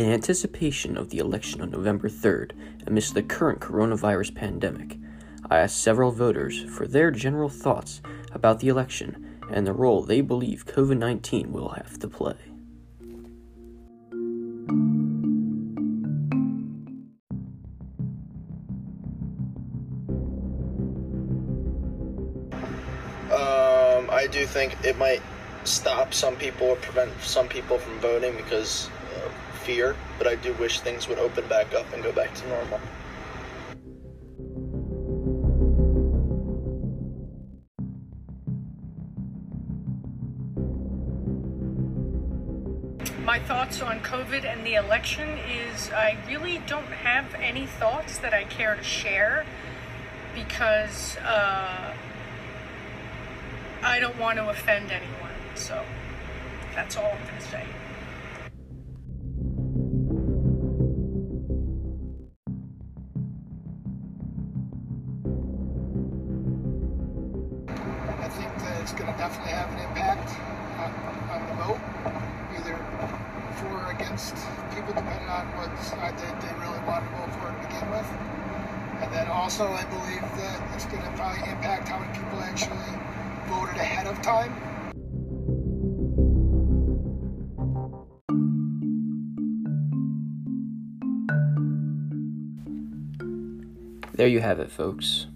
In anticipation of the election on November 3rd, amidst the current coronavirus pandemic, I asked several voters for their general thoughts about the election and the role they believe COVID 19 will have to play. I do think it might stop some people or prevent some people from voting because of fear, but I do wish things would open back up and go back to normal. My thoughts on COVID and the election is I really don't have any thoughts that I care to share because uh, I don't want to offend anyone. So that's all I'm going to say. I think that it's going to definitely have an impact on, on the vote, either for or against people, depending on what side they, they really want to vote for to begin with. And then also, I believe that it's going to probably impact how many people actually of time. There you have it, folks.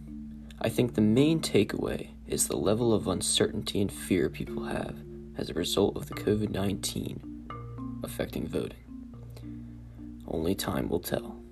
I think the main takeaway is the level of uncertainty and fear people have as a result of the COVID 19 affecting voting. Only time will tell.